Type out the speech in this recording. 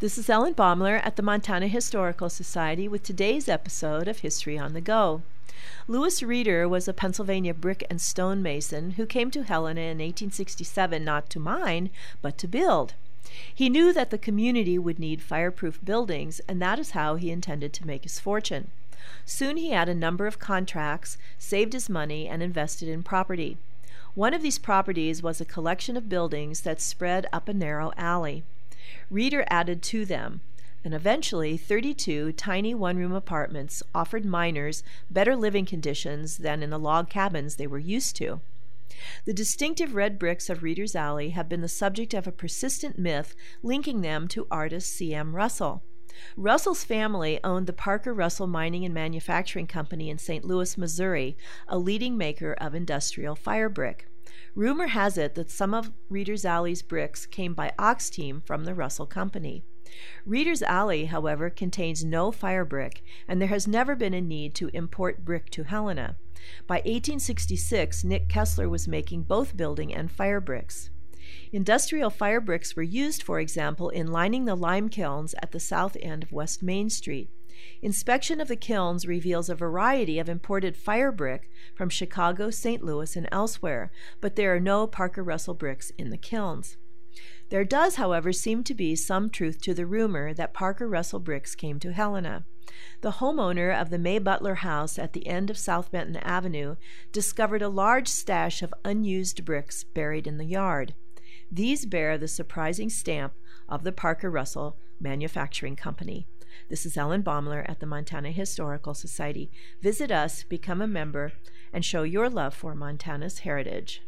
This is Ellen Baumler at the Montana Historical Society with today's episode of History on the Go. Lewis Reeder was a Pennsylvania brick and stone mason who came to Helena in 1867 not to mine, but to build. He knew that the community would need fireproof buildings, and that is how he intended to make his fortune. Soon he had a number of contracts, saved his money, and invested in property. One of these properties was a collection of buildings that spread up a narrow alley. Reeder added to them, and eventually 32 tiny one room apartments offered miners better living conditions than in the log cabins they were used to. The distinctive red bricks of Reeder's Alley have been the subject of a persistent myth linking them to artist C.M. Russell. Russell's family owned the Parker Russell Mining and Manufacturing Company in St. Louis, Missouri, a leading maker of industrial fire brick. Rumor has it that some of Reeder's Alley's bricks came by ox team from the Russell Company. Reeder's Alley, however, contains no fire brick, and there has never been a need to import brick to Helena. By 1866, Nick Kessler was making both building and fire bricks. Industrial fire bricks were used, for example, in lining the lime kilns at the south end of West Main Street. Inspection of the kilns reveals a variety of imported fire brick from Chicago, St. Louis, and elsewhere, but there are no Parker Russell bricks in the kilns. There does, however, seem to be some truth to the rumor that Parker Russell bricks came to Helena. The homeowner of the May Butler house at the end of South Benton Avenue discovered a large stash of unused bricks buried in the yard. These bear the surprising stamp of the Parker Russell Manufacturing Company. This is Ellen Baumler at the Montana Historical Society. Visit us, become a member, and show your love for Montana's heritage.